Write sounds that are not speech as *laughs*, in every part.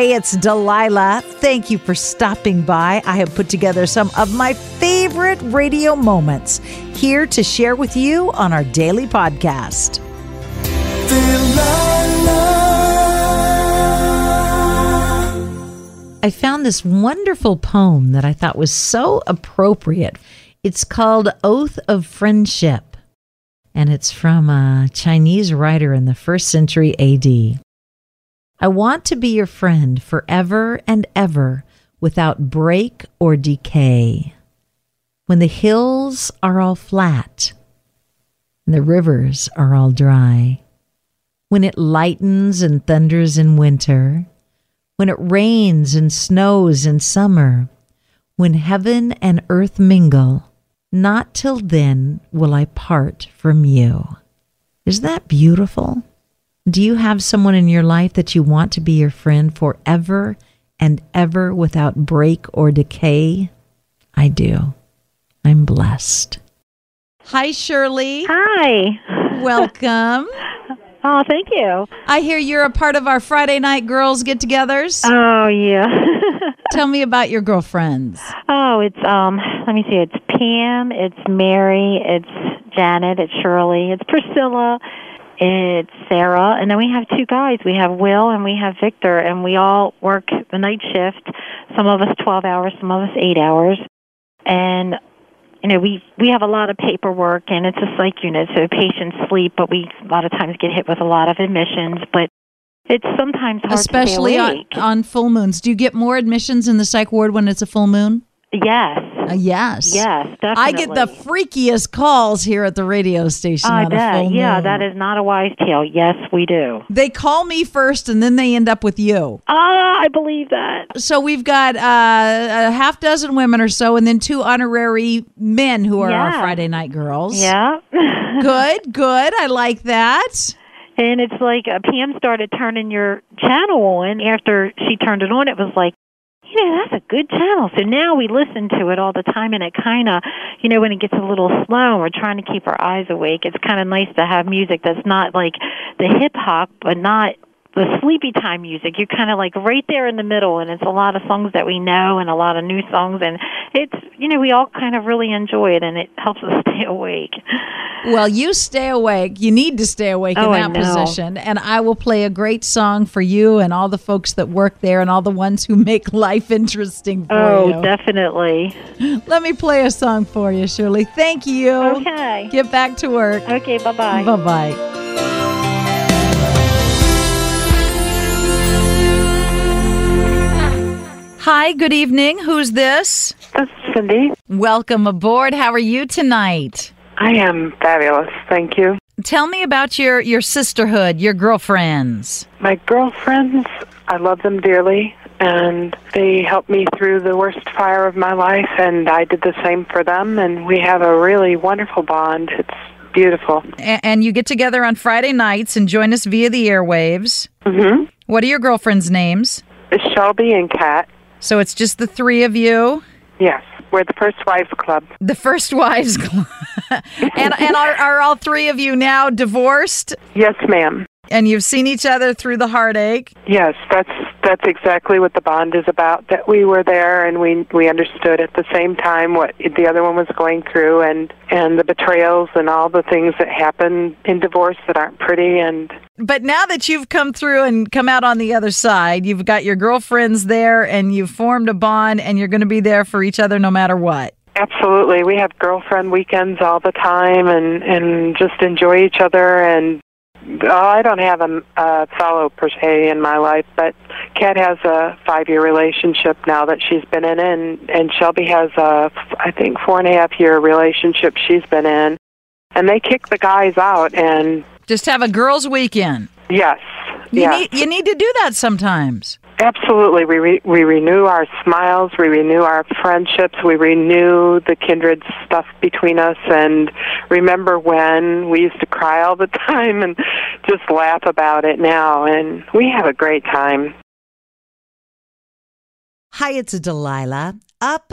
Hey, it's Delilah. Thank you for stopping by. I have put together some of my favorite radio moments here to share with you on our daily podcast. I found this wonderful poem that I thought was so appropriate. It's called Oath of Friendship, and it's from a Chinese writer in the first century AD. I want to be your friend forever and ever without break or decay. When the hills are all flat and the rivers are all dry, when it lightens and thunders in winter, when it rains and snows in summer, when heaven and earth mingle, not till then will I part from you. Is that beautiful? Do you have someone in your life that you want to be your friend forever and ever without break or decay? I do. I'm blessed. Hi, Shirley. Hi. Welcome. *laughs* Oh, thank you. I hear you're a part of our Friday night girls get togethers. Oh, yeah. *laughs* Tell me about your girlfriends. oh, it's um let me see. It's Pam, it's Mary, it's Janet, it's Shirley, it's Priscilla, it's Sarah, and then we have two guys. We have Will and we have Victor, and we all work the night shift. Some of us 12 hours, some of us 8 hours. And you know, we we have a lot of paperwork, and it's a psych unit, so patients sleep, but we a lot of times get hit with a lot of admissions. But it's sometimes hard Especially on, on full moons. Do you get more admissions in the psych ward when it's a full moon? Yes, Uh, yes. yes, definitely. I get the freakiest calls here at the radio station I bet. Yeah, moon. that is not a wise tale. Yes, we do. They call me first and then they end up with you. Ah, I believe that. So we've got uh, a half dozen women or so and then two honorary men who are our Friday night girls. Yeah. *laughs* Good, good. I like that. and it's like uh, Pam started turning your channel on. After she turned it on, it was like, you know, that's a good channel. So now we listen to it all the time, and it kind of, you know, when it gets a little slow and we're trying to keep our eyes awake, it's kind of nice to have music that's not like the hip hop, but not the sleepy time music. You're kind of like right there in the middle, and it's a lot of songs that we know and a lot of new songs, and it's, you know, we all kind of really enjoy it, and it helps us *laughs* stay awake. Well, you stay awake. You need to stay awake Oh, in that position. And I will play a great song for you and all the folks that work there and all the ones who *laughs* make life interesting for Oh, you. definitely. Let me play a song for you, Shirley. Thank you. Okay. Get back to work. Okay, bye bye. Bye bye. Hi, good evening. Who's this? This is Cindy. Welcome aboard. How are you tonight? I am fabulous, thank you. Tell me about your, your sisterhood, your girlfriends. My girlfriends, I love them dearly, and they helped me through the worst fire of my life, and I did the same for them, and we have a really wonderful bond. It's beautiful. A- and you get together on Friday nights and join us via the airwaves. Mm-hmm. What are your girlfriends' names? It's Shelby and Kat. So it's just the three of you, Yes, we're the First Wives Club. the First Wives Club. *laughs* and and are, are all three of you now divorced? Yes, ma'am. And you've seen each other through the heartache. Yes, that's that's exactly what the bond is about. That we were there and we we understood at the same time what the other one was going through and and the betrayals and all the things that happen in divorce that aren't pretty and But now that you've come through and come out on the other side, you've got your girlfriends there and you've formed a bond and you're going to be there for each other no matter what. absolutely we have girlfriend weekends all the time and and just enjoy each other and Oh, I don't have a, a fellow per se in my life, but Kat has a five-year relationship now that she's been in, and and Shelby has a I think four and a half year relationship she's been in, and they kick the guys out, and Just have a girls' weekend. yes, You yes, need you need to do that sometimes. Absolutely. We re- we renew our smiles, we renew our friendships, we renew the kindred stuff between us, and remember when we used to cry all the *laughs* time and just laugh about it now, and we have a great time. Hi, it's Delilah. Up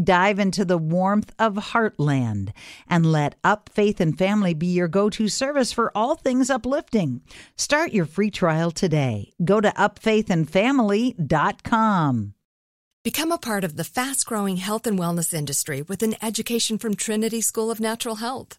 Dive into the warmth of Heartland and let Up Faith and Family be your go to service for all things uplifting. Start your free trial today. Go to upfaithandfamily.com. Become a part of the fast growing health and wellness industry with an education from Trinity School of Natural Health.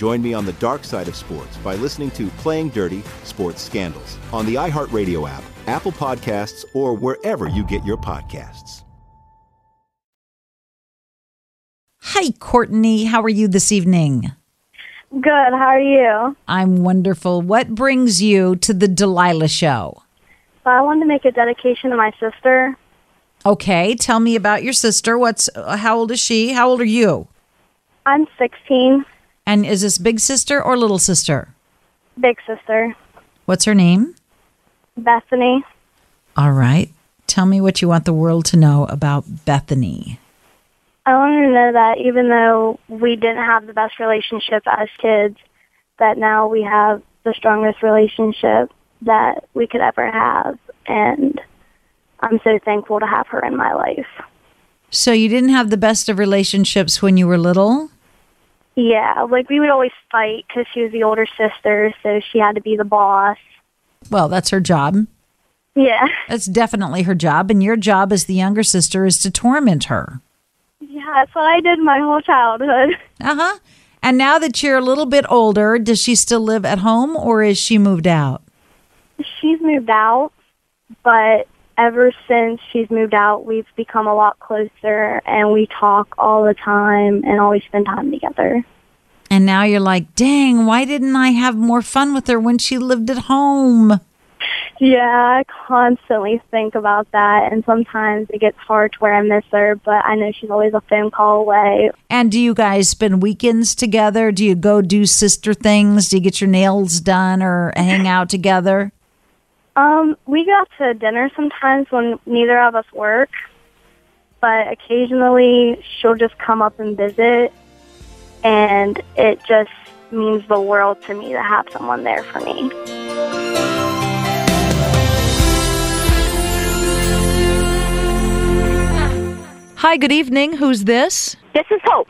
Join me on the dark side of sports by listening to Playing Dirty Sports Scandals on the iHeartRadio app, Apple Podcasts, or wherever you get your podcasts. Hi, Courtney. How are you this evening? Good. How are you? I'm wonderful. What brings you to the Delilah Show? So I wanted to make a dedication to my sister. Okay, tell me about your sister. What's uh, how old is she? How old are you? I'm 16, And is this big sister or little sister? big sister, What's her name? Bethany. All right. Tell me what you want the world to know about Bethany. I want to know that even though we didn't have the best relationship as kids, that now we have the strongest relationship that we could ever have. And I'm so thankful to have her in my life. So you didn't have the best of relationships when you were little? Yeah, like we would always fight because she was the older sister, so she had to be the boss. Well, that's her job. Yeah. That's definitely her job. And your job as the younger sister is to torment her. Yeah, that's what I did my whole childhood. *laughs* Uh huh. And now that you're a little bit older, does she still live at home or is she moved out? She's moved out, but ever since she's moved out, we've become a lot closer and we talk all the time and always spend time together. And now you're like, dang, why didn't I have more fun with her when she lived at home? Yeah, I constantly think about that and sometimes it gets hard to where I miss her, but I know she's always a phone call away. And do you guys spend weekends together? Do you go do sister things? Do you get your nails done or hang out together? Um, we go out to dinner sometimes when neither of us work, but occasionally she'll just come up and visit, and it just means the world to me to have someone there for me. Hi, good evening. Who's this? This is Hope.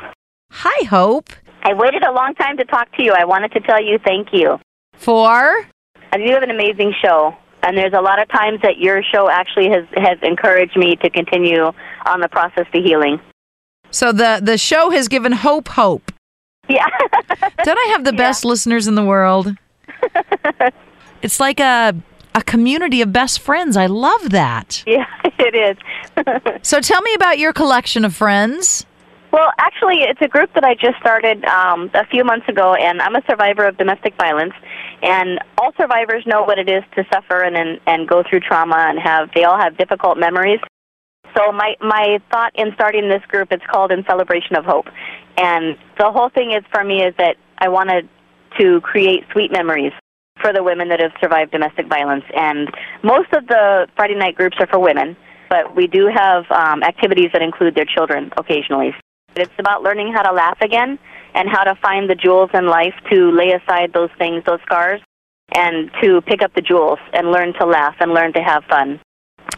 Hi, Hope. I waited a long time to talk to you. I wanted to tell you thank you. For? Uh, You have an amazing show, and there's a lot of times that your show actually has has encouraged me to continue on the process to healing. So the the show has given Hope hope. Yeah. *laughs* Don't I have the best listeners in the world? *laughs* it's like a a community of best friends. I love that. yeah, *laughs* it is. So tell me about your collection of friends. Well, actually, it's a group that I just started um, a few months ago, and I'm a survivor of domestic violence. And all survivors know what it is to suffer and and, and go through trauma, and have they all have difficult memories. So my my thought in starting this group it's called In Celebration of Hope, and the whole thing is for me is that I wanted to create sweet memories for the women that have survived domestic violence. And most of the Friday night groups are for women, but we do have um, activities that include their children occasionally. It's about learning how to laugh again and how to find the jewels in life to lay aside those things, those scars, and to pick up the jewels and learn to laugh and learn to have fun.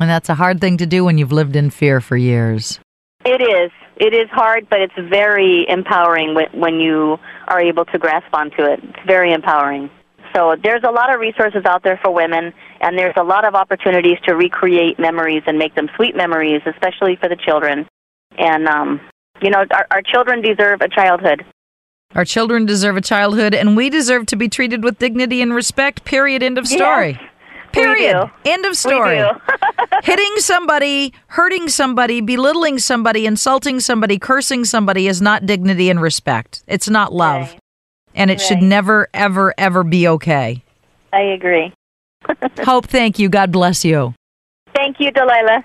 And that's a hard thing to do when you've lived in fear for years. It is. It is hard, but it's very empowering when, when you are able to grasp onto it. It's very empowering. So there's a lot of resources out there for women, and there's a lot of opportunities to recreate memories and make them sweet memories, especially for the children. And, um, you know, our, our children deserve a childhood. Our children deserve a childhood, and we deserve to be treated with dignity and respect, period. End of story. Yes. Period. End of story. *laughs* *laughs* Hitting somebody, hurting somebody, belittling somebody, insulting somebody, cursing somebody is not dignity and respect. It's not love. Right. And it should never, ever, ever be okay. I agree. *laughs* Hope, thank you. God bless you. Thank you, Delilah.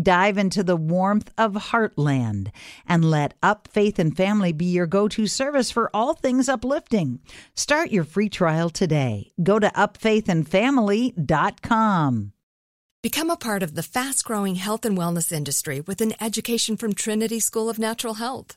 Dive into the warmth of Heartland and let Up Faith and Family be your go to service for all things uplifting. Start your free trial today. Go to upfaithandfamily.com. Become a part of the fast growing health and wellness industry with an education from Trinity School of Natural Health.